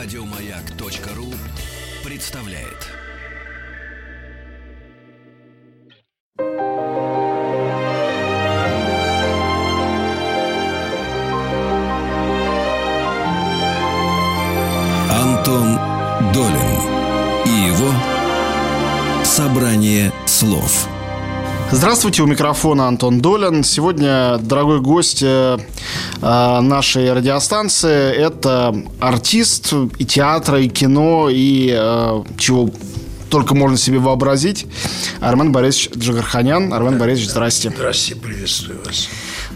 Радиомаяк.ру представляет. Антон Долин и его собрание слов. Здравствуйте, у микрофона Антон Долин. Сегодня дорогой гость э, нашей радиостанции – это артист и театра, и кино, и э, чего только можно себе вообразить. Армен Борисович Джигарханян. Армен Борисович, здрасте. Здрасте, приветствую вас.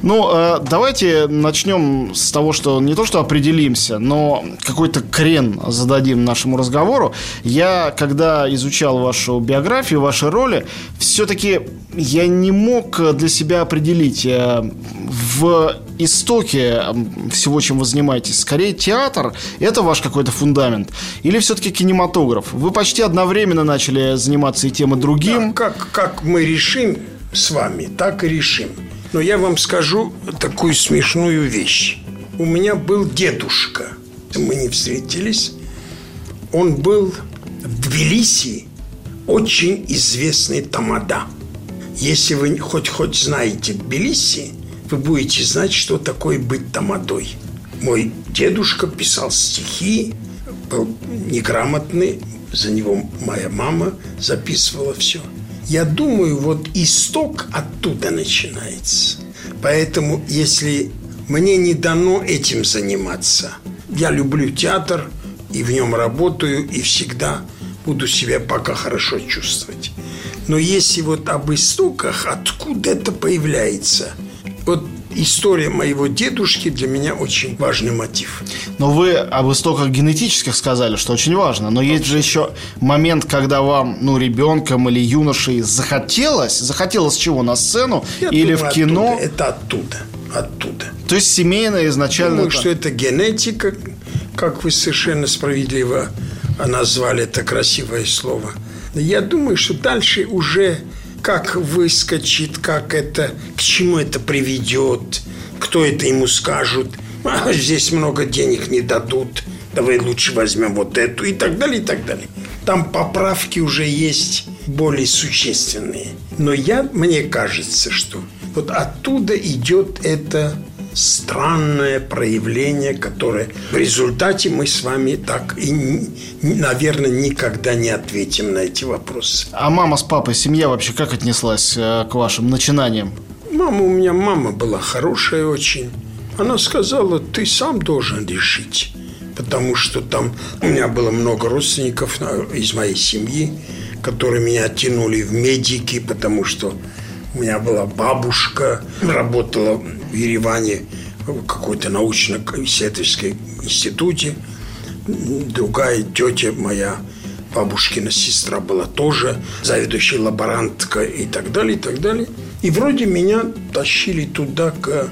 Ну, э, давайте начнем с того, что не то, что определимся, но какой-то крен зададим нашему разговору. Я, когда изучал вашу биографию, ваши роли, все-таки я не мог для себя определить э, в истоке всего, чем вы занимаетесь. Скорее, театр – это ваш какой-то фундамент? Или все-таки кинематограф? Вы почти одновременно начали заниматься и тем, и другим. Да, как, как мы решим с вами, так и решим. Но я вам скажу такую смешную вещь. У меня был дедушка. Мы не встретились. Он был в Тбилиси очень известный тамада. Если вы хоть хоть знаете Тбилиси, вы будете знать, что такое быть тамадой. Мой дедушка писал стихи, был неграмотный, за него моя мама записывала все – я думаю, вот исток оттуда начинается. Поэтому, если мне не дано этим заниматься, я люблю театр и в нем работаю, и всегда буду себя пока хорошо чувствовать. Но если вот об истоках, откуда это появляется, вот история моего дедушки для меня очень важный мотив. Но вы об истоках генетических сказали, что очень важно. Но есть же еще момент, когда вам, ну, ребенком или юношей захотелось, захотелось чего на сцену Я или думаю, в кино. Оттуда, это оттуда, оттуда. То есть семейное изначально. Думаю, это- что это генетика, как вы совершенно справедливо назвали это красивое слово. Я думаю, что дальше уже как выскочит, как это, к чему это приведет, кто это ему скажет. «А, здесь много денег не дадут, давай лучше возьмем вот эту и так далее, и так далее. Там поправки уже есть более существенные. Но я, мне кажется, что вот оттуда идет это странное проявление, которое в результате мы с вами так и, наверное, никогда не ответим на эти вопросы. А мама с папой, семья вообще как отнеслась э, к вашим начинаниям? Мама у меня мама была хорошая очень. Она сказала, ты сам должен решить. Потому что там у меня было много родственников на- из моей семьи, которые меня тянули в медики, потому что у меня была бабушка, работала в Ереване в какой-то научно-исследовательской институте. Другая тетя моя, бабушкина сестра была тоже заведующей лаборантка и так далее, и так далее. И вроде меня тащили туда к,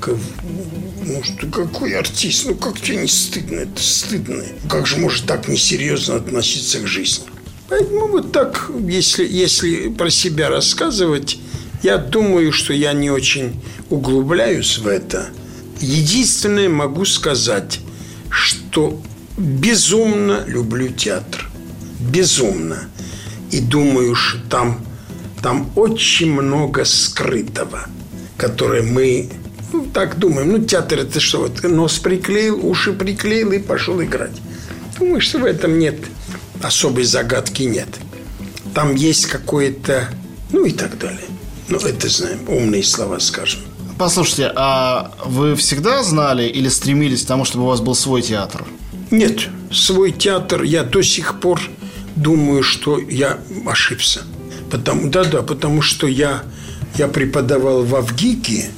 к ну что, какой артист? Ну как тебе не стыдно? Это стыдно. Как же может так несерьезно относиться к жизни? Поэтому вот так, если, если про себя рассказывать, я думаю, что я не очень углубляюсь в это. Единственное могу сказать, что безумно люблю театр. Безумно. И думаю, что там, там очень много скрытого, которое мы ну, так думаем. Ну, театр это что? Вот нос приклеил, уши приклеил и пошел играть. Думаю, что в этом нет особой загадки нет. Там есть какое-то... Ну и так далее. Ну, это знаем. Умные слова скажем. Послушайте, а вы всегда знали или стремились к тому, чтобы у вас был свой театр? Нет, свой театр я до сих пор думаю, что я ошибся. Потому, да-да, потому что я, я преподавал в Авгике,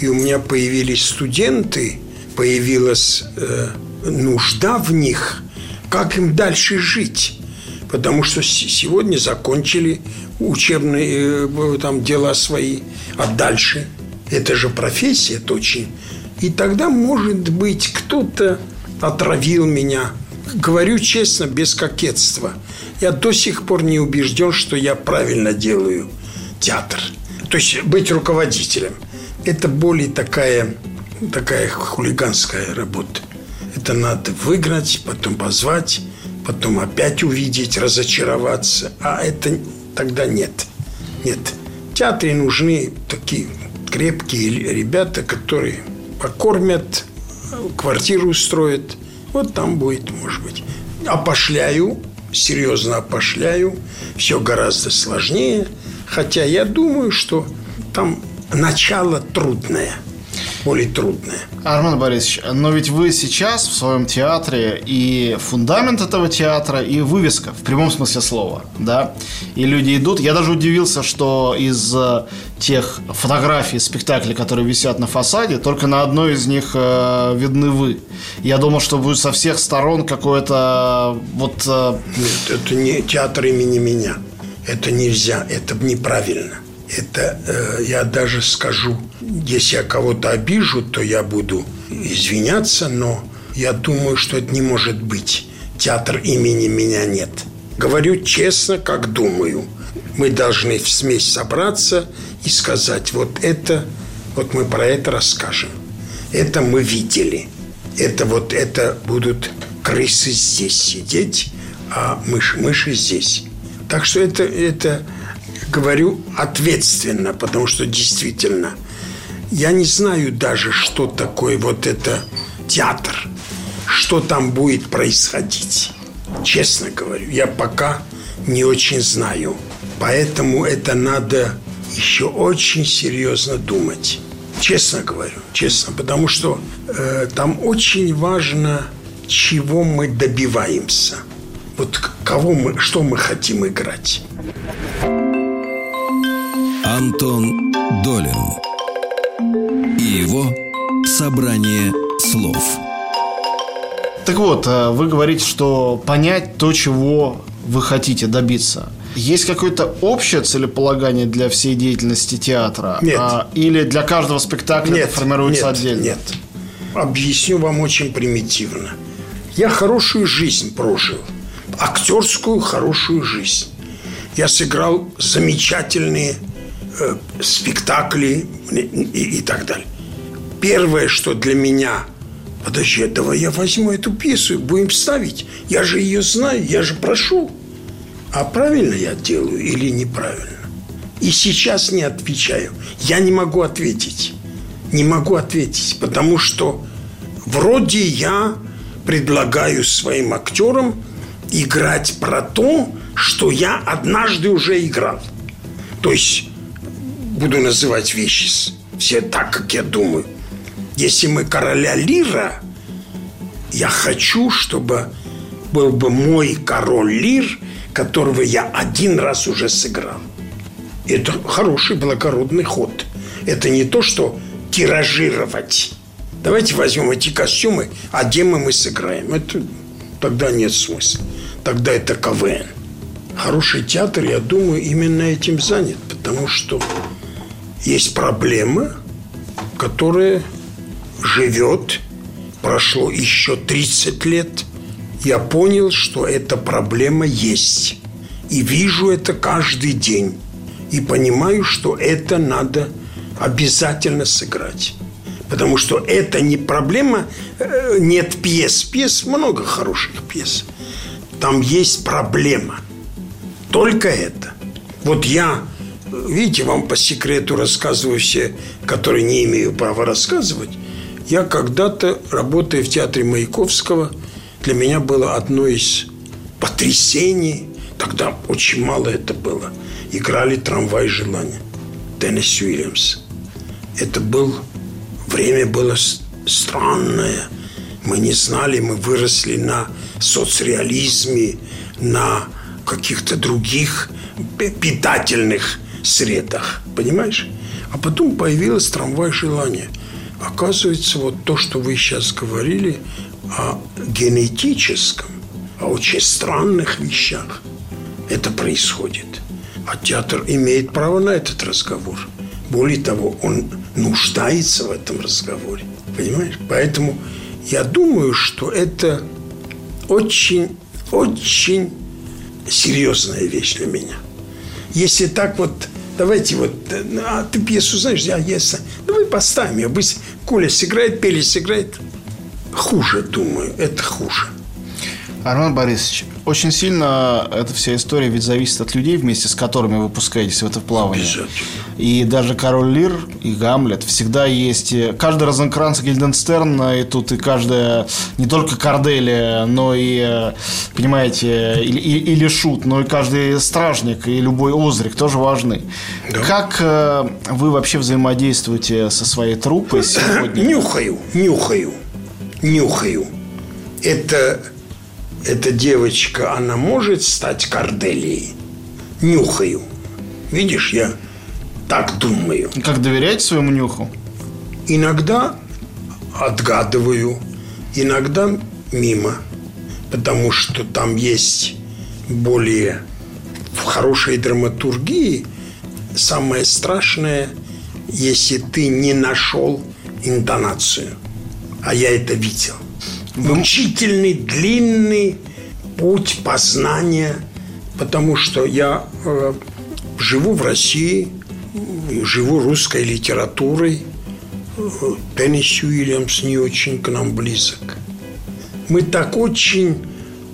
и у меня появились студенты, появилась э, нужда в них, как им дальше жить. Потому что сегодня закончили учебные э, там дела свои, а дальше это же профессия, это очень. И тогда, может быть, кто-то отравил меня. Говорю честно, без кокетства. Я до сих пор не убежден, что я правильно делаю театр. То есть быть руководителем. Это более такая, такая хулиганская работа. Это надо выиграть, потом позвать, потом опять увидеть, разочароваться. А это тогда нет. Нет. В театре нужны такие крепкие ребята, которые покормят, квартиру устроят. Вот там будет, может быть. Опошляю, серьезно опошляю. Все гораздо сложнее. Хотя я думаю, что там начало трудное – более трудное. Армен Борисович, но ведь вы сейчас в своем театре и фундамент этого театра, и вывеска, в прямом смысле слова, да? И люди идут. Я даже удивился, что из э, тех фотографий спектаклей, которые висят на фасаде, только на одной из них э, видны вы. Я думал, что будет со всех сторон какое-то вот... Э... Нет, это не театр имени меня. Это нельзя, это неправильно. Это э, я даже скажу, если я кого-то обижу, то я буду извиняться, но я думаю, что это не может быть. Театр имени меня нет. Говорю честно, как думаю. Мы должны в смесь собраться и сказать, вот это, вот мы про это расскажем. Это мы видели. Это вот это будут крысы здесь сидеть, а мыши, мыши здесь. Так что это, это говорю ответственно, потому что действительно я не знаю даже, что такое вот это театр, что там будет происходить. Честно говорю, я пока не очень знаю. Поэтому это надо еще очень серьезно думать. Честно говорю, честно, потому что э, там очень важно, чего мы добиваемся. Вот кого мы, что мы хотим играть. Антон Долин и его собрание слов. Так вот, э, вы говорите, что понять то, чего вы хотите добиться. Есть какое-то общее целеполагание для всей деятельности театра? Нет. А, или для каждого спектакля нет, это формируется нет, отдельно? Нет. Объясню вам очень примитивно. Я хорошую жизнь прожил. Актерскую хорошую жизнь. Я сыграл замечательные э, спектакли и, и, и так далее. Первое, что для меня Подожди, давай я возьму эту пьесу и будем ставить. Я же ее знаю, я же прошу. А правильно я делаю или неправильно? И сейчас не отвечаю. Я не могу ответить. Не могу ответить, потому что вроде я предлагаю своим актерам играть про то, что я однажды уже играл. То есть буду называть вещи все так, как я думаю. Если мы короля Лира, я хочу, чтобы был бы мой король Лир, которого я один раз уже сыграл. Это хороший благородный ход. Это не то, что тиражировать. Давайте возьмем эти костюмы, а где мы, мы сыграем. Это тогда нет смысла. Тогда это КВН. Хороший театр, я думаю, именно этим занят, потому что есть проблема, которая живет, прошло еще 30 лет, я понял, что эта проблема есть. И вижу это каждый день. И понимаю, что это надо обязательно сыграть. Потому что это не проблема, э, нет пьес. Пьес много хороших пьес. Там есть проблема. Только это. Вот я, видите, вам по секрету рассказываю все, которые не имею права рассказывать. Я когда-то, работая в театре Маяковского, для меня было одно из потрясений. Тогда очень мало это было. Играли «Трамвай желания». Деннис Уильямс. Это был... Время было странное. Мы не знали, мы выросли на соцреализме, на каких-то других питательных средах. Понимаешь? А потом появилась трамвай желания – Оказывается, вот то, что вы сейчас говорили о генетическом, о очень странных вещах, это происходит. А театр имеет право на этот разговор. Более того, он нуждается в этом разговоре. Понимаешь? Поэтому я думаю, что это очень, очень серьезная вещь для меня. Если так вот давайте вот, а ты пьесу знаешь, я, я, давай поставим ее, пусть Коля сыграет, Пели сыграет. хуже, думаю, это хуже. Армен Борисович, очень сильно эта вся история ведь зависит от людей, вместе с которыми вы пускаетесь в это плавание. И даже Король Лир и Гамлет всегда есть... Каждый Розенкранц Гильденстерн, и тут и каждая... Не только Корделия, но и, понимаете, или, или Шут, но и каждый Стражник, и любой Озрик тоже важны. Да. Как э, вы вообще взаимодействуете со своей труппой сегодня? Нюхаю, нюхаю, нюхаю. Это эта девочка, она может стать Корделией? Нюхаю. Видишь, я так думаю. Как доверяете своему нюху? Иногда отгадываю, иногда мимо. Потому что там есть более в хорошей драматургии самое страшное, если ты не нашел интонацию. А я это видел мучительный, длинный путь познания, потому что я э, живу в России, живу русской литературой. Теннис Уильямс не очень к нам близок. Мы так очень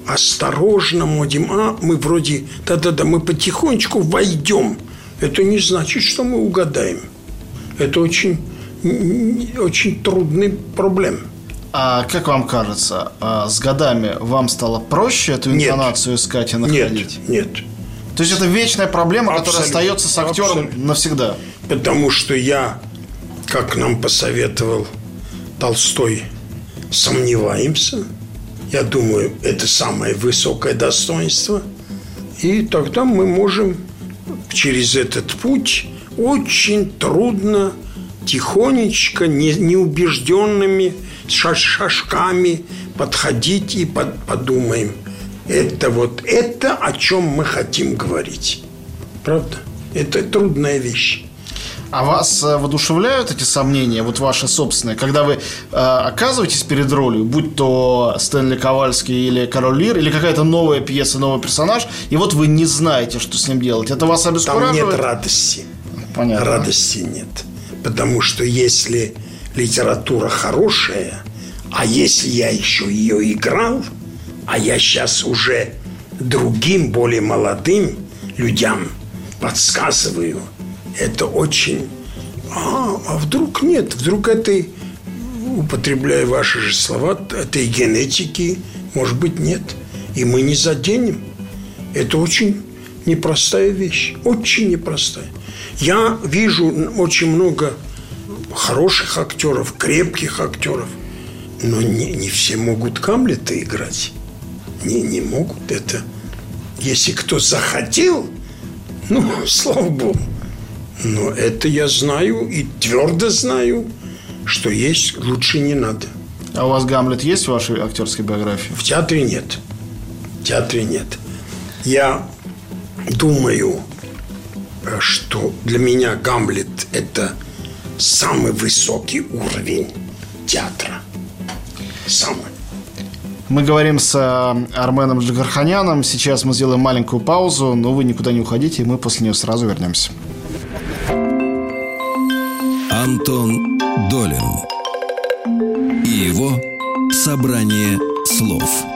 осторожно модим, а мы вроде, да-да-да, мы потихонечку войдем. Это не значит, что мы угадаем. Это очень, очень трудный проблем. А как вам кажется, а с годами вам стало проще эту интонацию нет. искать и находить? Нет, нет. То есть это вечная проблема, Абсолютно. которая остается с актером Абсолютно. навсегда? Потому что я, как нам посоветовал Толстой, сомневаемся. Я думаю, это самое высокое достоинство. И тогда мы можем через этот путь очень трудно, тихонечко, не, неубежденными шажками подходить и под, подумаем. Это вот это, о чем мы хотим говорить. Правда? Это трудная вещь. А вас э, воодушевляют эти сомнения, вот ваши собственные, когда вы э, оказываетесь перед ролью, будь то Стэнли Ковальский или Король Лир, или какая-то новая пьеса, новый персонаж, и вот вы не знаете, что с ним делать. Это вас обескураживает? Там нет радости. Понятно. Радости нет. Потому что если литература хорошая, а если я еще ее играл, а я сейчас уже другим, более молодым людям подсказываю, это очень... А, а вдруг нет, вдруг это, употребляя ваши же слова, этой генетики, может быть, нет. И мы не заденем. Это очень непростая вещь, очень непростая. Я вижу очень много хороших актеров, крепких актеров. Но не, не все могут Камлета играть. Не, не могут это. Если кто захотел, ну, слава богу. Но это я знаю и твердо знаю, что есть лучше не надо. А у вас Гамлет есть в вашей актерской биографии? В театре нет. В театре нет. Я думаю, что для меня Гамлет – это самый высокий уровень театра. Самый. Мы говорим с э, Арменом Джигарханяном. Сейчас мы сделаем маленькую паузу, но вы никуда не уходите, и мы после нее сразу вернемся. Антон Долин и его «Собрание слов».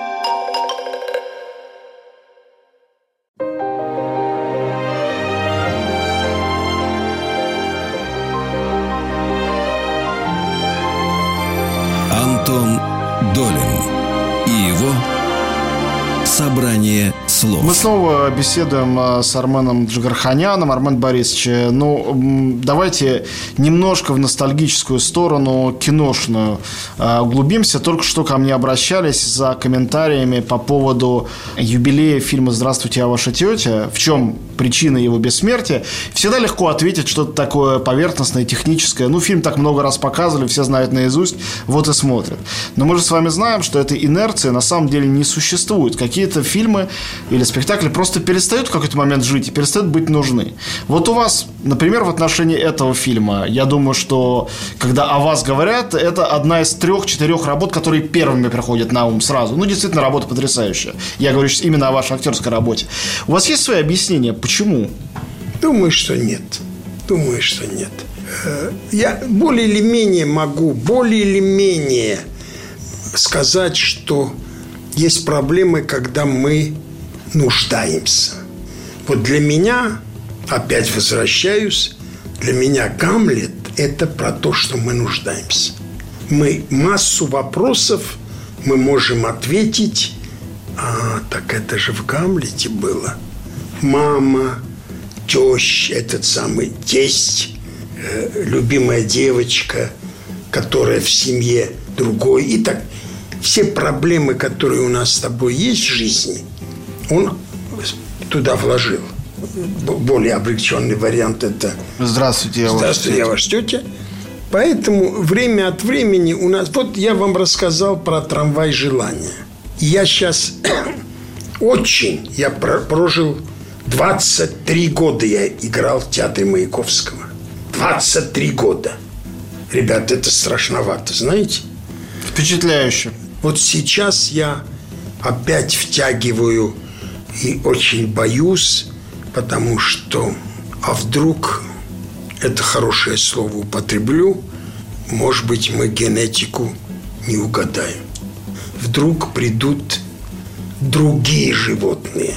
Снова беседуем а, с Арменом Джигарханяном. Армен Борисович, э, ну, давайте немножко в ностальгическую сторону, киношную а, углубимся. Только что ко мне обращались за комментариями по поводу юбилея фильма «Здравствуйте, я ваша тетя». В чем причина его бессмертия? Всегда легко ответить что-то такое поверхностное, техническое. Ну, фильм так много раз показывали, все знают наизусть, вот и смотрят. Но мы же с вами знаем, что этой инерции на самом деле не существует. Какие какие-то фильмы или спектакли просто перестают в какой-то момент жить и перестают быть нужны. Вот у вас, например, в отношении этого фильма, я думаю, что когда о вас говорят, это одна из трех-четырех работ, которые первыми приходят на ум сразу. Ну, действительно, работа потрясающая. Я говорю сейчас именно о вашей актерской работе. У вас есть свои объяснения, почему? Думаю, что нет. Думаю, что нет. Э, я более или менее могу, более или менее сказать, что есть проблемы, когда мы нуждаемся. Вот для меня, опять возвращаюсь, для меня Гамлет – это про то, что мы нуждаемся. Мы массу вопросов мы можем ответить, а, так это же в Гамлете было. Мама, теща, этот самый тесть, э, любимая девочка, которая в семье другой. И так все проблемы, которые у нас с тобой есть в жизни, он туда вложил. Более облегченный вариант это Здравствуйте, я Здравствуйте, я ваш тетя. Поэтому время от времени у нас... Вот я вам рассказал про трамвай желания. Я сейчас очень... Я прожил 23 года я играл в театре Маяковского. 23 года. Ребят, это страшновато, знаете? Впечатляюще. Вот сейчас я опять втягиваю и очень боюсь, потому что, а вдруг это хорошее слово употреблю, может быть, мы генетику не угадаем. Вдруг придут другие животные.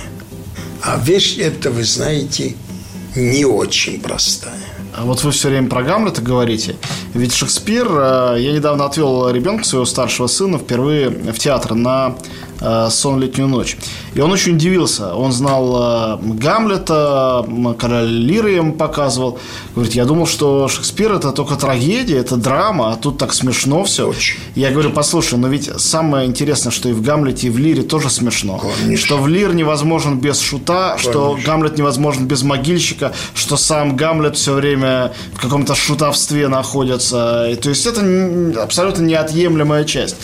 А вещь эта, вы знаете, не очень простая. А вот вы все время про Гамлета говорите. Ведь Шекспир, э, я недавно отвел ребенка своего старшего сына впервые в театр на «Сон летнюю ночь». И он очень удивился. Он знал э, Гамлета, короля Лиры ему показывал. Говорит, я думал, что Шекспир это только трагедия, это драма, а тут так смешно все. Очень. Я говорю, послушай, но ведь самое интересное, что и в Гамлете, и в Лире тоже смешно. Конечно. Что в Лир невозможен без шута, Конечно. что Гамлет невозможен без могильщика, что сам Гамлет все время в каком-то шутовстве находится. И, то есть это абсолютно неотъемлемая часть.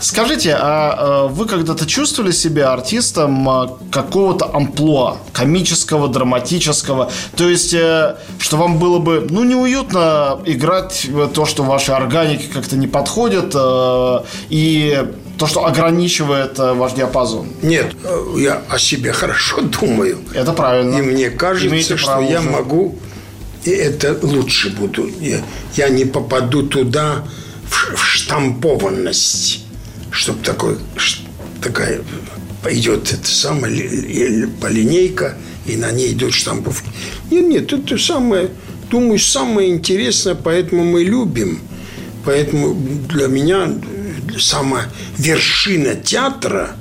Скажите, а вы когда-то чувствовали себя артистом а, какого-то амплуа, комического, драматического? То есть, э, что вам было бы, ну, неуютно играть то, что ваши органики как-то не подходят, э, и то, что ограничивает э, ваш диапазон. Нет, я о себе хорошо думаю. Это правильно. И мне кажется, Имеете что я уже. могу, и это лучше буду. Я, я не попаду туда в, в штампованность чтобы такой, такая идет это самое, по линейка, и на ней идут штамповки. Нет, нет, это самое, думаю, самое интересное, поэтому мы любим. Поэтому для меня самая вершина театра,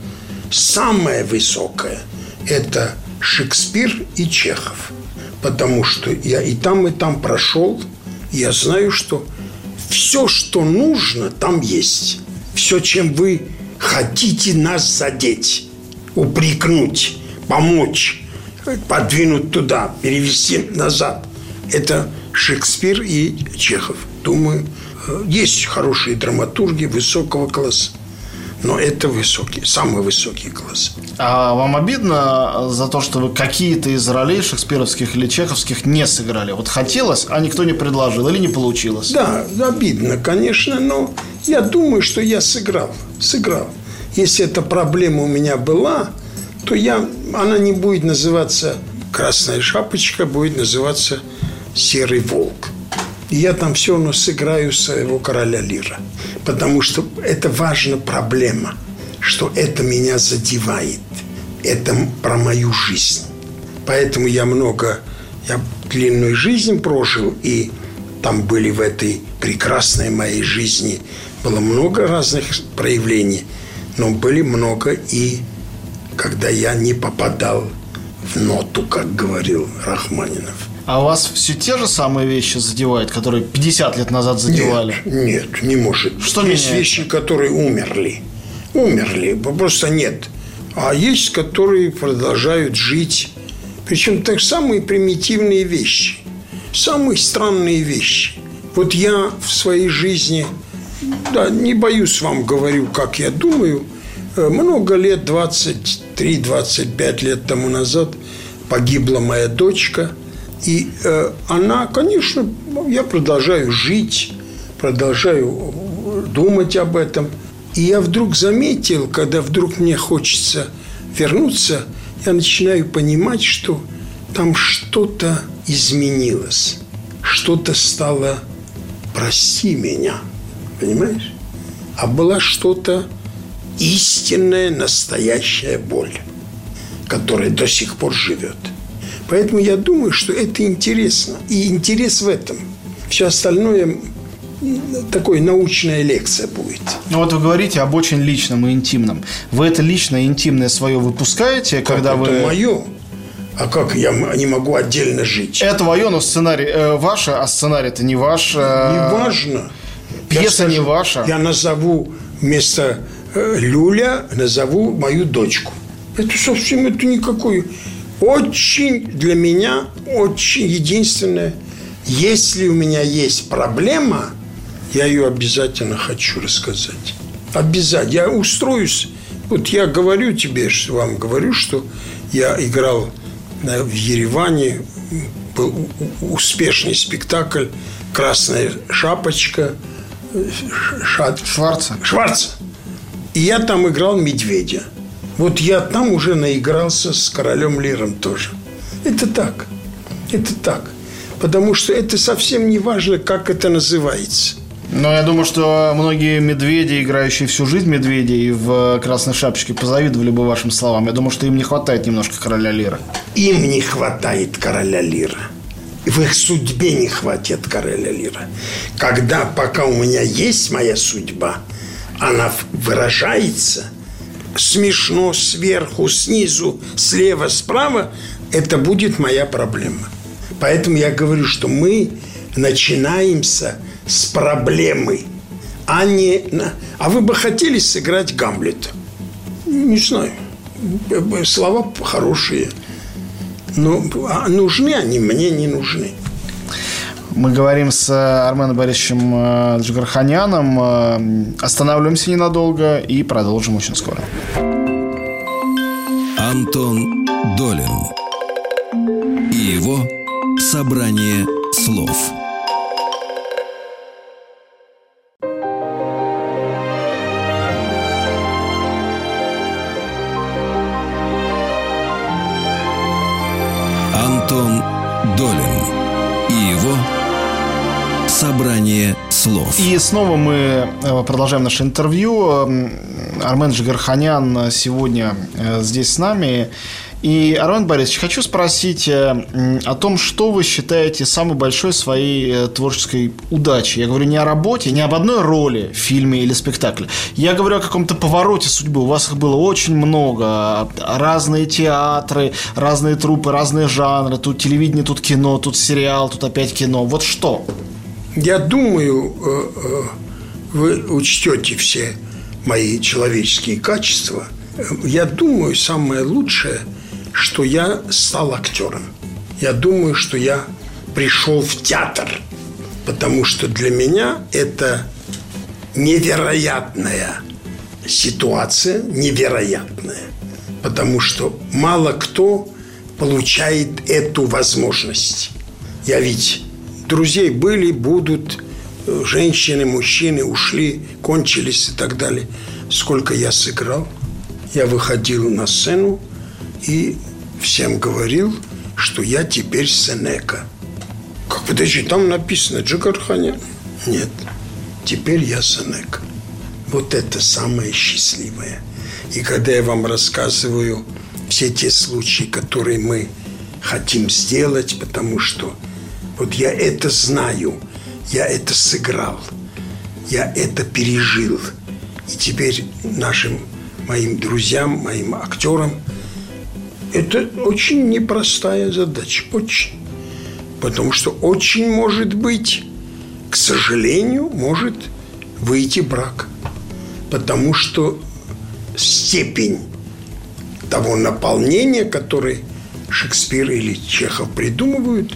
самая высокая, это Шекспир и Чехов. Потому что я и там, и там прошел, я знаю, что все, что нужно, там есть все, чем вы хотите нас задеть, упрекнуть, помочь, подвинуть туда, перевести назад. Это Шекспир и Чехов. Думаю, э, есть хорошие драматурги высокого класса. Но это высокий, самый высокий класс. А вам обидно за то, что вы какие-то из ролей шекспировских или чеховских не сыграли? Вот хотелось, а никто не предложил или не получилось? Да, обидно, конечно, но я думаю, что я сыграл. Сыграл. Если эта проблема у меня была, то я, она не будет называться «Красная шапочка», будет называться «Серый волк». И я там все равно сыграю своего короля Лира. Потому что это важна проблема, что это меня задевает. Это про мою жизнь. Поэтому я много, я длинную жизнь прожил, и там были в этой прекрасной моей жизни было много разных проявлений, но были много и когда я не попадал в ноту, как говорил Рахманинов. А у вас все те же самые вещи задевают, которые 50 лет назад задевали? Нет, нет не может. Что Есть меняется? вещи, которые умерли. Умерли, просто нет. А есть, которые продолжают жить. Причем так самые примитивные вещи. Самые странные вещи. Вот я в своей жизни да, не боюсь вам говорю, как я думаю. Э, много лет, 23-25 лет тому назад погибла моя дочка. И э, она, конечно, я продолжаю жить, продолжаю думать об этом. И я вдруг заметил, когда вдруг мне хочется вернуться, я начинаю понимать, что там что-то изменилось, что-то стало «прости меня». Понимаешь? а была что-то истинная, настоящая боль, которая до сих пор живет. Поэтому я думаю, что это интересно. И интерес в этом. Все остальное такой научная лекция будет. Ну вот вы говорите об очень личном и интимном. Вы это личное и интимное свое выпускаете, как когда это вы... мое. А как я не могу отдельно жить? Это мое, но сценарий э, ваше, а сценарий-то не ваш. Э... Не важно. Пьеса не ваша. Я назову вместо э, Люля, назову мою дочку. Это совсем это никакой. Очень для меня, очень единственное, если у меня есть проблема, я ее обязательно хочу рассказать. Обязательно. Я устроюсь. Вот я говорю тебе, что вам говорю, что я играл в Ереване, был успешный спектакль «Красная шапочка», Шат... Шварца. Шварца. И я там играл медведя. Вот я там уже наигрался с королем Лиром тоже. Это так. Это так. Потому что это совсем не важно, как это называется. Но я думаю, что многие медведи, играющие всю жизнь медведей в красной шапочке, позавидовали бы вашим словам. Я думаю, что им не хватает немножко короля Лира. Им не хватает короля Лира. В их судьбе не хватит короля Лира. Когда, пока у меня есть моя судьба, она выражается смешно сверху, снизу, слева, справа, это будет моя проблема. Поэтому я говорю, что мы начинаемся с проблемы, а не... А вы бы хотели сыграть Гамлета? Не знаю. Слова хорошие. Но а нужны они, мне не нужны. Мы говорим с Арменом Борисовичем э, Джигарханяном. Э, останавливаемся ненадолго и продолжим очень скоро. Антон Долин и его собрание слов. Слов. И снова мы э, продолжаем наше интервью. Армен Джигарханян сегодня э, здесь с нами. И, Армен Борисович, хочу спросить э, о том, что вы считаете самой большой своей творческой удачей. Я говорю не о работе, не об одной роли в фильме или спектакле. Я говорю о каком-то повороте судьбы. У вас их было очень много. Разные театры, разные трупы, разные жанры. Тут телевидение, тут кино, тут сериал, тут опять кино. Вот что? Я думаю, вы учтете все мои человеческие качества, я думаю, самое лучшее, что я стал актером. Я думаю, что я пришел в театр, потому что для меня это невероятная ситуация, невероятная, потому что мало кто получает эту возможность. Я ведь друзей были, будут, женщины, мужчины ушли, кончились и так далее. Сколько я сыграл, я выходил на сцену и всем говорил, что я теперь Сенека. Как, подожди, там написано Джигарханя. Нет, теперь я Сенека. Вот это самое счастливое. И когда я вам рассказываю все те случаи, которые мы хотим сделать, потому что вот я это знаю – я это сыграл, я это пережил. И теперь нашим моим друзьям, моим актерам это очень непростая задача, очень. Потому что очень может быть, к сожалению, может выйти брак. Потому что степень того наполнения, который Шекспир или Чехов придумывают,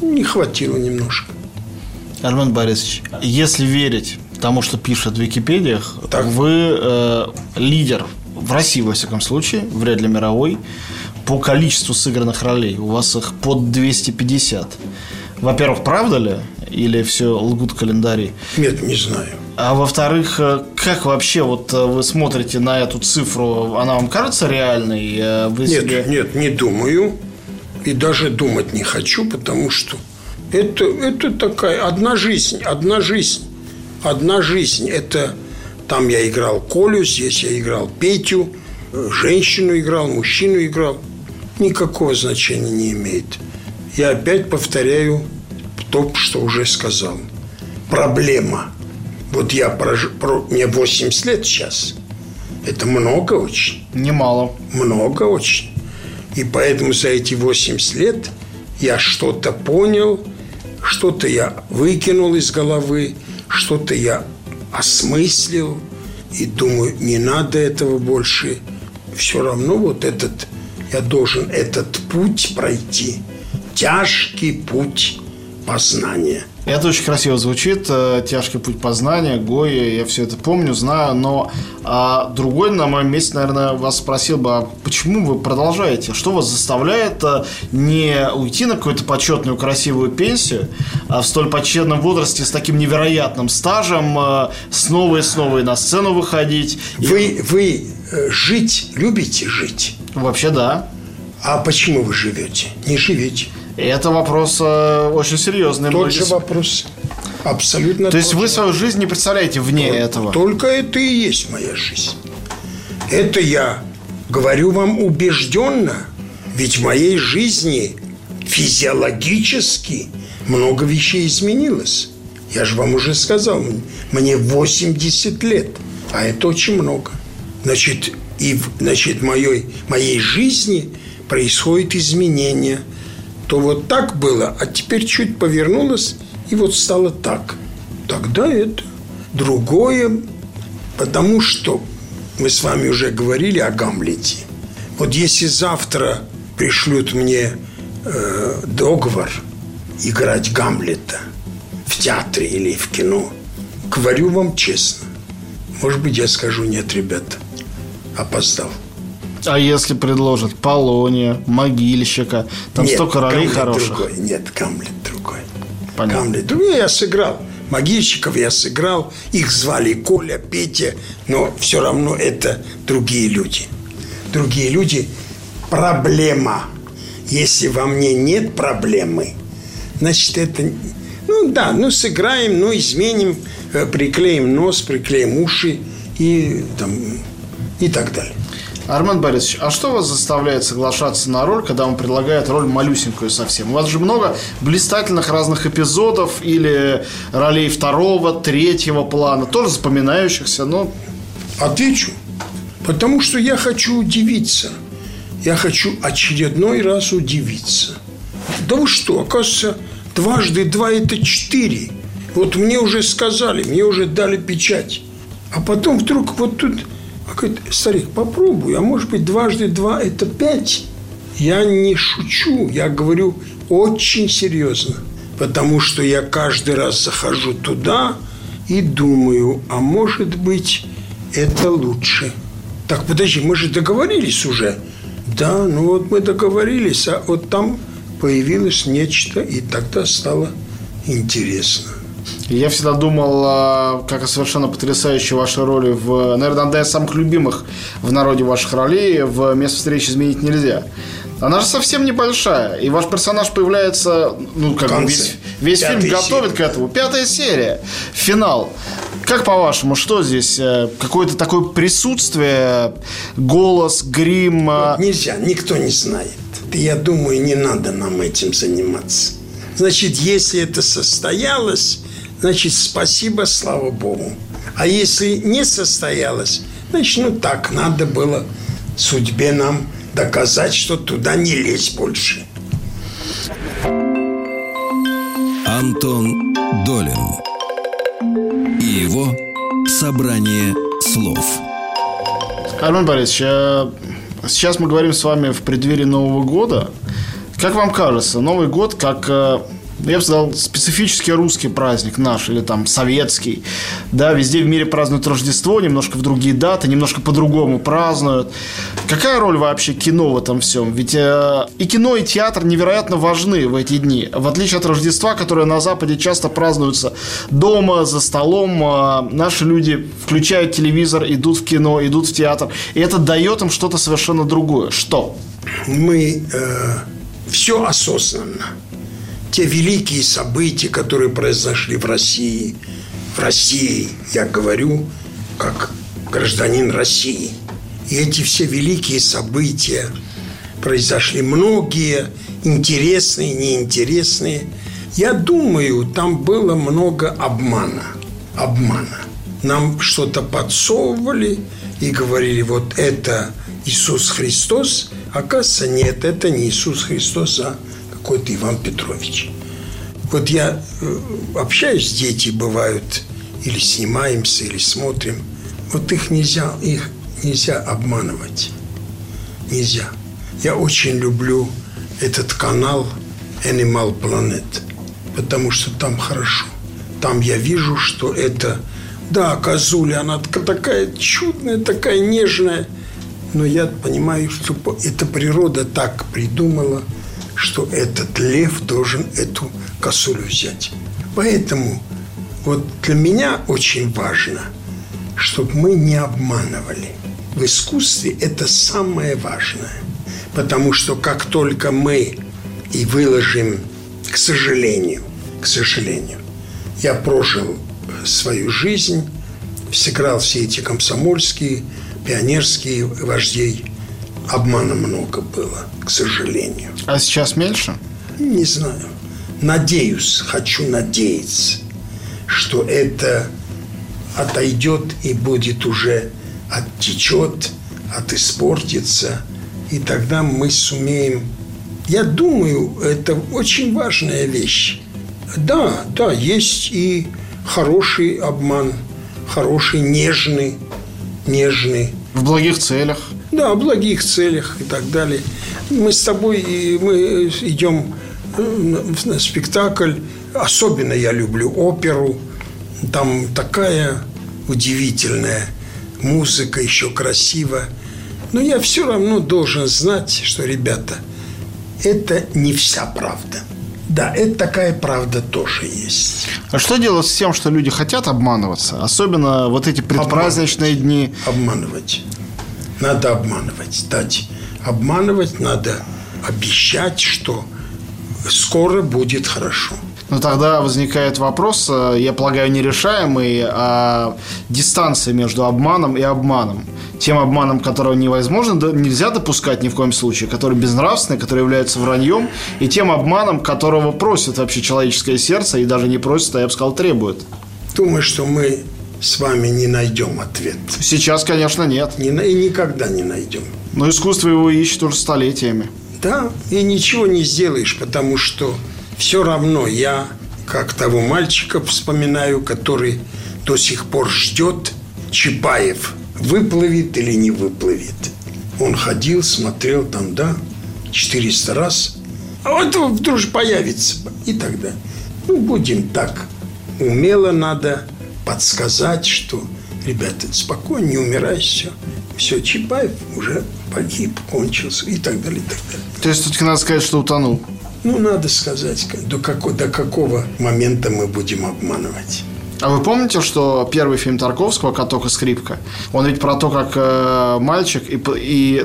не хватило немножко. Армен Борисович, если верить тому, что пишет в Википедиях, так. вы э, лидер в России, во всяком случае, вряд ли мировой, по количеству сыгранных ролей. У вас их под 250. Во-первых, правда ли? Или все лгут календари? Нет, не знаю. А во-вторых, э, как вообще вот э, вы смотрите на эту цифру? Она вам кажется реальной? Э, вы нет, себе... нет, не думаю. И даже думать не хочу, потому что это, это такая одна жизнь, одна жизнь, одна жизнь. Это Там я играл Колю, здесь я играл Петю, э, женщину играл, мужчину играл. Никакого значения не имеет. Я опять повторяю то, что уже сказал. Проблема. Вот я прожил, мне 80 лет сейчас. Это много очень. Немало. Много очень. И поэтому за эти 80 лет я что-то понял, что-то я выкинул из головы, что-то я осмыслил и думаю, не надо этого больше. Все равно вот этот, я должен этот путь пройти. Тяжкий путь познания – это очень красиво звучит. Э, Тяжкий путь познания, Гоя, я все это помню, знаю. Но а другой на моем месте, наверное, вас спросил бы, а почему вы продолжаете? Что вас заставляет э, не уйти на какую-то почетную, красивую пенсию, а в столь почетном возрасте с таким невероятным стажем э, снова и снова и на сцену выходить? Вы, вы жить любите жить? Вообще да. А почему вы живете? Не живете. Это вопрос э, очень серьезный. Тот же вопрос. Абсолютно. То есть вы свою жизнь не представляете вне только, этого? Только это и есть моя жизнь. Это я говорю вам убежденно. Ведь в моей жизни физиологически много вещей изменилось. Я же вам уже сказал, мне 80 лет, а это очень много. Значит, и в значит, моей, моей жизни происходит изменение – то вот так было, а теперь чуть повернулось, и вот стало так. Тогда это другое, потому что мы с вами уже говорили о Гамлете. Вот если завтра пришлют мне э, договор играть Гамлета в театре или в кино, говорю вам честно, может быть, я скажу нет, ребята, опоздал. А если предложат Полония, Могильщика, там нет, столько ролей хороших. Другой. Нет, Гамлет другой. Понятно. Гамлет другой. Я сыграл. Могильщиков я сыграл. Их звали Коля, Петя. Но все равно это другие люди. Другие люди. Проблема. Если во мне нет проблемы, значит, это... Ну да, ну сыграем, ну изменим, э, приклеим нос, приклеим уши и, там, и так далее. Армен Борисович, а что вас заставляет соглашаться на роль, когда вам предлагают роль малюсенькую совсем? У вас же много блистательных разных эпизодов или ролей второго, третьего плана, тоже запоминающихся, но... Отвечу. Потому что я хочу удивиться. Я хочу очередной раз удивиться. Да вы что, оказывается, дважды два – это четыре. Вот мне уже сказали, мне уже дали печать. А потом вдруг вот тут а говорит, старик, попробуй, а может быть дважды два – это пять? Я не шучу, я говорю очень серьезно. Потому что я каждый раз захожу туда и думаю, а может быть, это лучше. Так, подожди, мы же договорились уже. Да, ну вот мы договорились, а вот там появилось нечто, и тогда стало интересно. Я всегда думал, а, как о совершенно потрясающей вашей роли в, наверное, одна из самых любимых в народе ваших ролей в «Место встречи изменить нельзя». Она же совсем небольшая, и ваш персонаж появляется, ну, как бы весь, весь фильм серия. готовит к этому. Пятая серия, финал. Как по-вашему, что здесь? Э, какое-то такое присутствие, голос, грим? Вот нельзя, никто не знает. Я думаю, не надо нам этим заниматься. Значит, если это состоялось, значит, спасибо, слава Богу. А если не состоялось, значит, ну так, надо было судьбе нам доказать, что туда не лезь больше. Антон Долин и его собрание слов. Армен Борисович, а сейчас мы говорим с вами в преддверии Нового года. Как вам кажется, Новый год как э, я бы сказал, специфический русский праздник наш, или там советский. Да, везде в мире празднуют Рождество, немножко в другие даты, немножко по-другому празднуют. Какая роль вообще кино в этом всем? Ведь э, и кино, и театр невероятно важны в эти дни. В отличие от Рождества, которое на Западе часто празднуется дома, за столом, э, наши люди включают телевизор, идут в кино, идут в театр. И это дает им что-то совершенно другое. Что? Мы э, все осознанно те великие события, которые произошли в России, в России, я говорю, как гражданин России. И эти все великие события произошли, многие интересные, неинтересные. Я думаю, там было много обмана. Обмана. Нам что-то подсовывали и говорили, вот это Иисус Христос. Оказывается, нет, это не Иисус Христос, а какой-то Иван Петрович. Вот я э, общаюсь, дети бывают, или снимаемся, или смотрим. Вот их нельзя, их нельзя обманывать. Нельзя. Я очень люблю этот канал Animal Planet, потому что там хорошо. Там я вижу, что это... Да, козуля, она такая чудная, такая нежная. Но я понимаю, что эта природа так придумала, что этот лев должен эту косулю взять. Поэтому вот для меня очень важно, чтобы мы не обманывали. В искусстве это самое важное. Потому что как только мы и выложим, к сожалению, к сожалению, я прожил свою жизнь, сыграл все эти комсомольские, пионерские вождей. Обмана много было, к сожалению. А сейчас меньше? Не знаю. Надеюсь, хочу надеяться, что это отойдет и будет уже оттечет, отиспортится, и тогда мы сумеем. Я думаю, это очень важная вещь. Да, да, есть и хороший обман, хороший, нежный, нежный. В благих целях. Да, в благих целях и так далее. Мы с тобой, мы идем на спектакль. Особенно я люблю оперу. Там такая удивительная музыка, еще красиво. Но я все равно должен знать, что, ребята, это не вся правда. Да, это такая правда тоже есть. А что делать с тем, что люди хотят обманываться? Особенно вот эти предпраздничные обманывать. дни. Обманывать. Надо обманывать. Дать. Обманывать надо обещать, что скоро будет хорошо. Но тогда возникает вопрос, э, я полагаю, нерешаемый, а дистанция между обманом и обманом. Тем обманом, которого невозможно, нельзя допускать ни в коем случае, который безнравственный, который является враньем, и тем обманом, которого просит вообще человеческое сердце, и даже не просит, а я бы сказал, требует. Думаю, что мы с вами не найдем ответ. Сейчас, конечно, нет. Не, и никогда не найдем. Но искусство его ищет уже столетиями. Да, и ничего не сделаешь, потому что все равно я, как того мальчика вспоминаю, который до сих пор ждет Чапаев, выплывет или не выплывет. Он ходил, смотрел там, да, 400 раз, а вот вдруг появится и тогда. Ну, будем так. Умело надо подсказать, что, ребята, спокойно, не умирай, все. Все, Чапаев уже погиб, кончился и так далее, и так далее. То есть, все-таки надо сказать, что утонул? Ну, надо сказать, до, какого, до какого момента мы будем обманывать. А вы помните, что первый фильм Тарковского «Каток и скрипка», он ведь про то, как э, мальчик и, и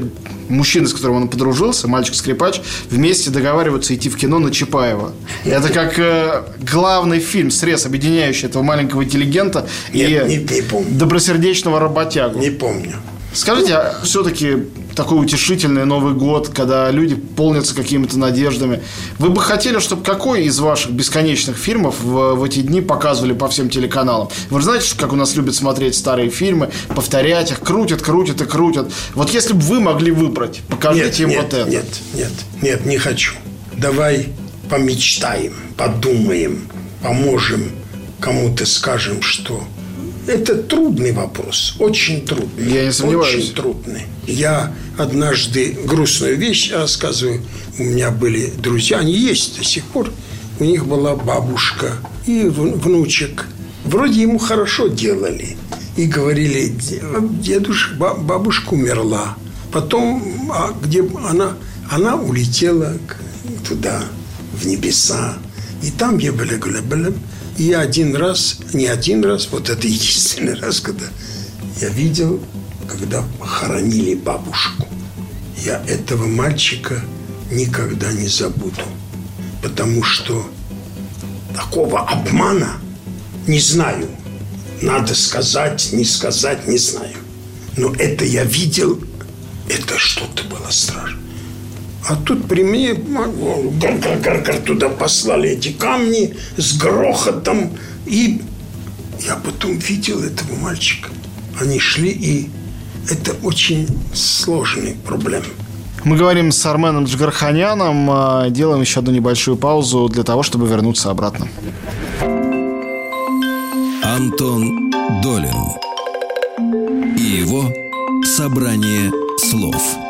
мужчина, с которым он подружился, мальчик-скрипач, вместе договариваются идти в кино на Чапаева. Это как э, главный фильм, срез, объединяющий этого маленького интеллигента Нет, и не, не добросердечного работягу. Не помню. Скажите, а все-таки такой утешительный Новый год, когда люди полнятся какими-то надеждами. Вы бы хотели, чтобы какой из ваших бесконечных фильмов в, в эти дни показывали по всем телеканалам? Вы же знаете, как у нас любят смотреть старые фильмы, повторять их, крутят, крутят и крутят. Вот если бы вы могли выбрать, покажите нет, им нет, вот это. Нет, нет, нет, не хочу. Давай помечтаем, подумаем, поможем кому-то, скажем, что это трудный вопрос, очень трудный. Я не сомневаюсь. Очень трудный. Я однажды грустную вещь рассказываю. У меня были друзья, они есть до сих пор. У них была бабушка и внучек. Вроде ему хорошо делали. И говорили, дедушка, бабушка умерла. Потом, а где она? Она улетела туда, в небеса. И там я были, были, и один раз, не один раз, вот это единственный раз, когда я видел, когда хоронили бабушку. Я этого мальчика никогда не забуду. Потому что такого обмана не знаю. надо сказать, не сказать, не знаю. Но это я видел, это что-то было страшно. А тут при мне гар-гар-гар туда послали эти камни с грохотом. И я потом видел этого мальчика. Они шли, и это очень сложный проблем. Мы говорим с Арменом Джигарханяном, а, делаем еще одну небольшую паузу для того, чтобы вернуться обратно. Антон Долин и его собрание слов.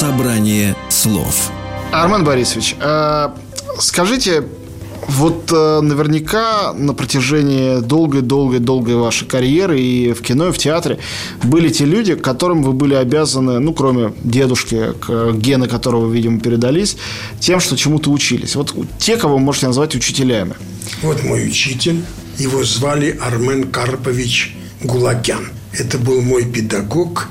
Собрание слов. Армен Борисович, а, скажите, вот э, наверняка на протяжении долгой-долгой-долгой вашей карьеры и в кино, и в театре были те люди, которым вы были обязаны, ну, кроме дедушки, к, гены которого, видимо, передались, тем, что чему-то учились. Вот те, кого вы можете назвать учителями. Вот мой учитель. Его звали Армен Карпович Гулагян. Это был мой педагог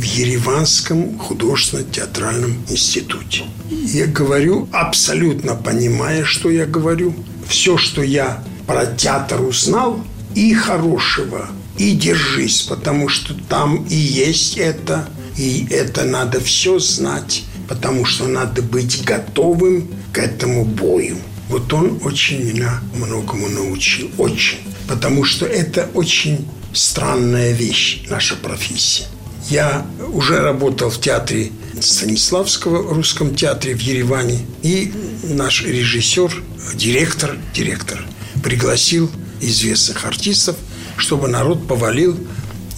в Ереванском художественно-театральном институте. Я говорю, абсолютно понимая, что я говорю. Все, что я про театр узнал, и хорошего, и держись, потому что там и есть это, и это надо все знать, потому что надо быть готовым к этому бою. Вот он очень меня многому научил, очень. Потому что это очень странная вещь, наша профессия. Я уже работал в театре Станиславского, в русском театре в Ереване. И наш режиссер, директор, директор пригласил известных артистов, чтобы народ повалил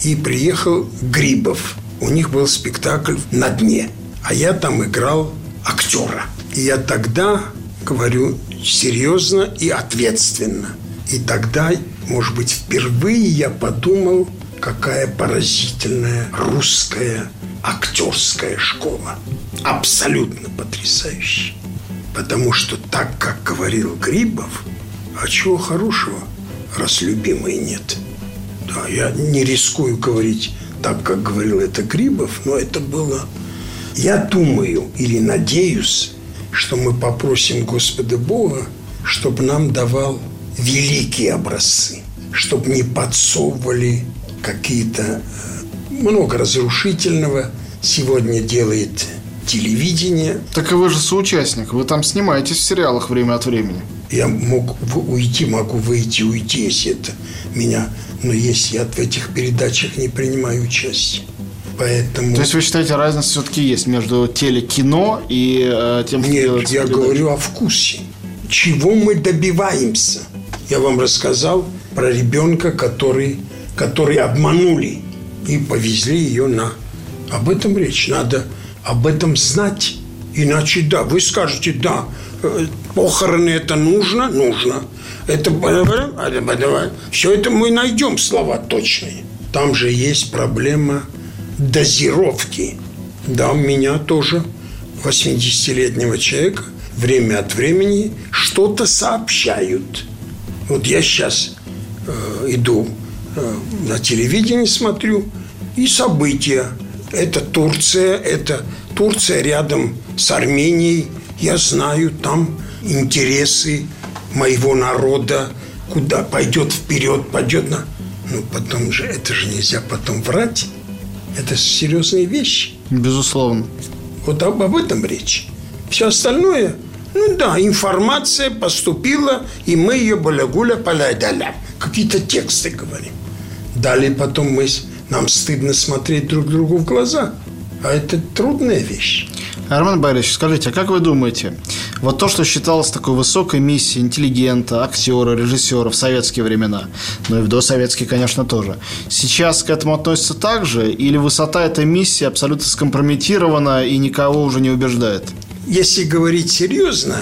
и приехал Грибов. У них был спектакль «На дне», а я там играл актера. И я тогда говорю серьезно и ответственно. И тогда, может быть, впервые я подумал – какая поразительная русская актерская школа. Абсолютно потрясающая. Потому что так, как говорил Грибов, а чего хорошего, раз любимой нет. Да, я не рискую говорить так, как говорил это Грибов, но это было... Я думаю или надеюсь, что мы попросим Господа Бога, чтобы нам давал великие образцы, чтобы не подсовывали какие-то э, много разрушительного сегодня делает телевидение. Так и вы же соучастник, вы там снимаетесь в сериалах время от времени. Я мог уйти, могу выйти, уйти, если это меня... Но если я в этих передачах не принимаю участие. Поэтому... То есть вы считаете, разница все-таки есть между телекино и э, тем, что Нет, я говорю о вкусе. Чего мы добиваемся? Я вам рассказал про ребенка, который которые обманули и повезли ее на... Об этом речь. Надо об этом знать. Иначе, да, вы скажете, да, э, похороны это нужно? Нужно. Это все это мы найдем слова точные. Там же есть проблема дозировки. Да, у меня тоже 80-летнего человека время от времени что-то сообщают. Вот я сейчас э, иду Э, на телевидении смотрю, и события. Это Турция, это Турция рядом с Арменией. Я знаю, там интересы моего народа, куда пойдет вперед, пойдет на... Ну, потом же, это же нельзя потом врать. Это серьезные вещи. Безусловно. Вот об, об этом речь. Все остальное, ну да, информация поступила, и мы ее балягуля полядаля. Какие-то тексты говорим. Далее потом мы, нам стыдно смотреть друг другу в глаза. А это трудная вещь. Армен Борисович, скажите, а как вы думаете, вот то, что считалось такой высокой миссией интеллигента, актера, режиссера в советские времена, ну и в досоветские, конечно, тоже, сейчас к этому относится так же, или высота этой миссии абсолютно скомпрометирована и никого уже не убеждает? Если говорить серьезно,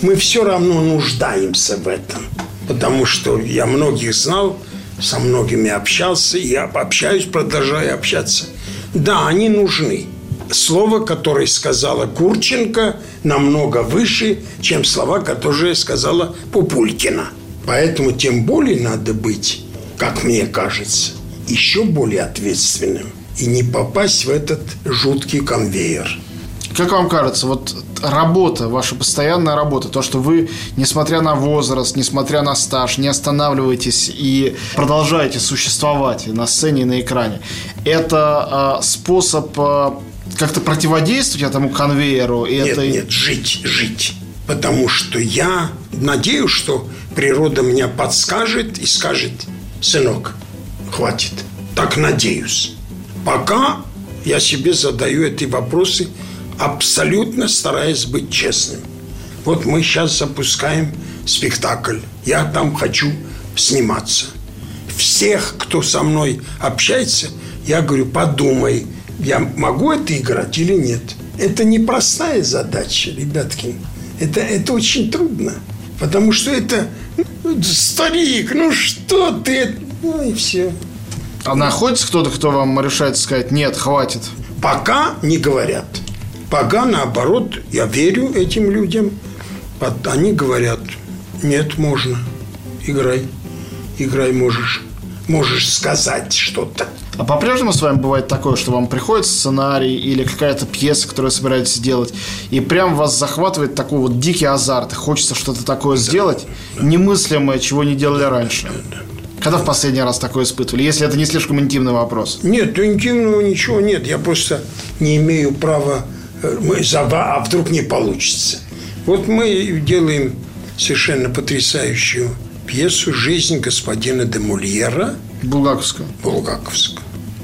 мы все равно нуждаемся в этом. Потому что я многих знал, со многими общался, и общаюсь, продолжаю общаться. Да, они нужны. Слово, которое сказала Курченко, намного выше, чем слова, которые сказала Пупулькина. Поэтому тем более надо быть как мне кажется, еще более ответственным и не попасть в этот жуткий конвейер. Как вам кажется, вот работа, ваша постоянная работа, то, что вы, несмотря на возраст, несмотря на стаж, не останавливаетесь и продолжаете существовать на сцене и на экране, это э, способ э, как-то противодействовать этому конвейеру? И нет, этой... нет, жить, жить. Потому что я надеюсь, что природа меня подскажет и скажет, сынок, хватит. Так надеюсь. Пока я себе задаю эти вопросы, абсолютно стараясь быть честным. Вот мы сейчас запускаем спектакль. Я там хочу сниматься. Всех, кто со мной общается, я говорю, подумай, я могу это играть или нет. Это непростая задача, ребятки. Это, это очень трудно. Потому что это ну, старик, ну что ты? Ну и все. А находится кто-то, кто вам решает сказать, нет, хватит? Пока не говорят. Пока, наоборот, я верю этим людям. Они говорят, нет, можно, играй, играй можешь. Можешь сказать что-то. А по-прежнему с вами бывает такое, что вам приходит сценарий или какая-то пьеса, которую собираетесь сделать, и прям вас захватывает такой вот дикий азарт, хочется что-то такое да, сделать, да. немыслимое, чего не делали раньше. Да, да. Когда в последний раз такое испытывали, если это не слишком интимный вопрос? Нет, интимного ничего нет. Я просто не имею права э, мы а вдруг не получится. Вот мы делаем совершенно потрясающую пьесу «Жизнь господина де Мольера». Булгаковского. Булгаковского.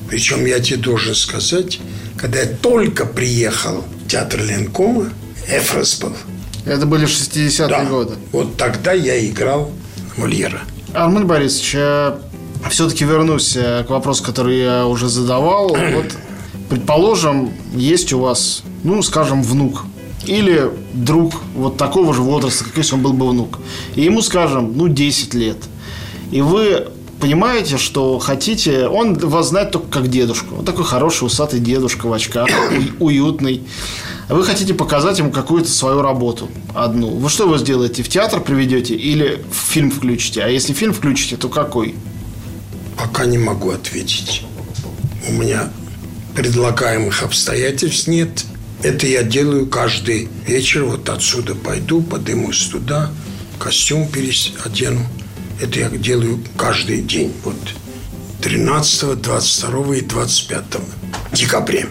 Причем я тебе должен сказать, когда я только приехал в театр Ленкома, Эфрос был. Это были 60-е да. годы. Вот тогда я играл Мольера. Армен Борисович, я все-таки вернусь э, к вопросу, который я уже задавал. Вот, предположим, есть у вас, ну, скажем, внук или друг вот такого же возраста, как если он был бы внук. И ему, скажем, ну, 10 лет. И вы понимаете, что хотите... Он вас знает только как дедушку. Он такой хороший, усатый дедушка в очках, уютный. Вы хотите показать ему какую-то свою работу одну. Вы что вы сделаете? В театр приведете или в фильм включите? А если фильм включите, то какой? Пока не могу ответить. У меня предлагаемых обстоятельств нет. Это я делаю каждый вечер. Вот отсюда пойду, подымусь туда, костюм переодену. Это я делаю каждый день. Вот 13, 22 и 25 декабря.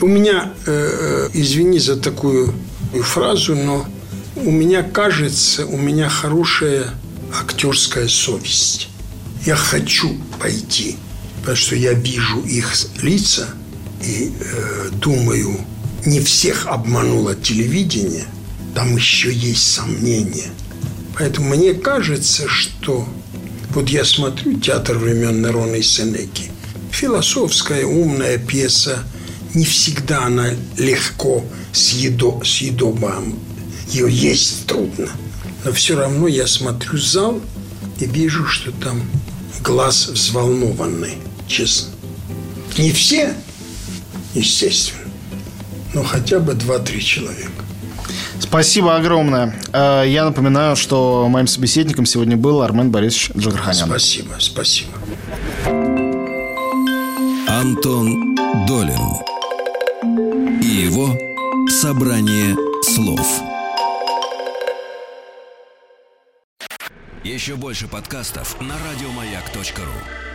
У меня, э, э, извини за такую фразу, но у меня кажется, у меня хорошая актерская совесть. Я хочу пойти, потому что я вижу их лица и э, думаю, не всех обмануло телевидение, там еще есть сомнения. Поэтому мне кажется, что вот я смотрю театр времен Нерона и Сенеки, философская умная пьеса – не всегда она легко съедо, съедоба. Ее есть трудно. Но все равно я смотрю зал и вижу, что там глаз взволнованный, честно. Не все, естественно, но хотя бы два-три человека. Спасибо огромное. Э, я напоминаю, что моим собеседником сегодня был Армен Борисович Джигарханян. Спасибо, спасибо. Антон Долин его собрание слов. Еще больше подкастов на радиомаяк.ру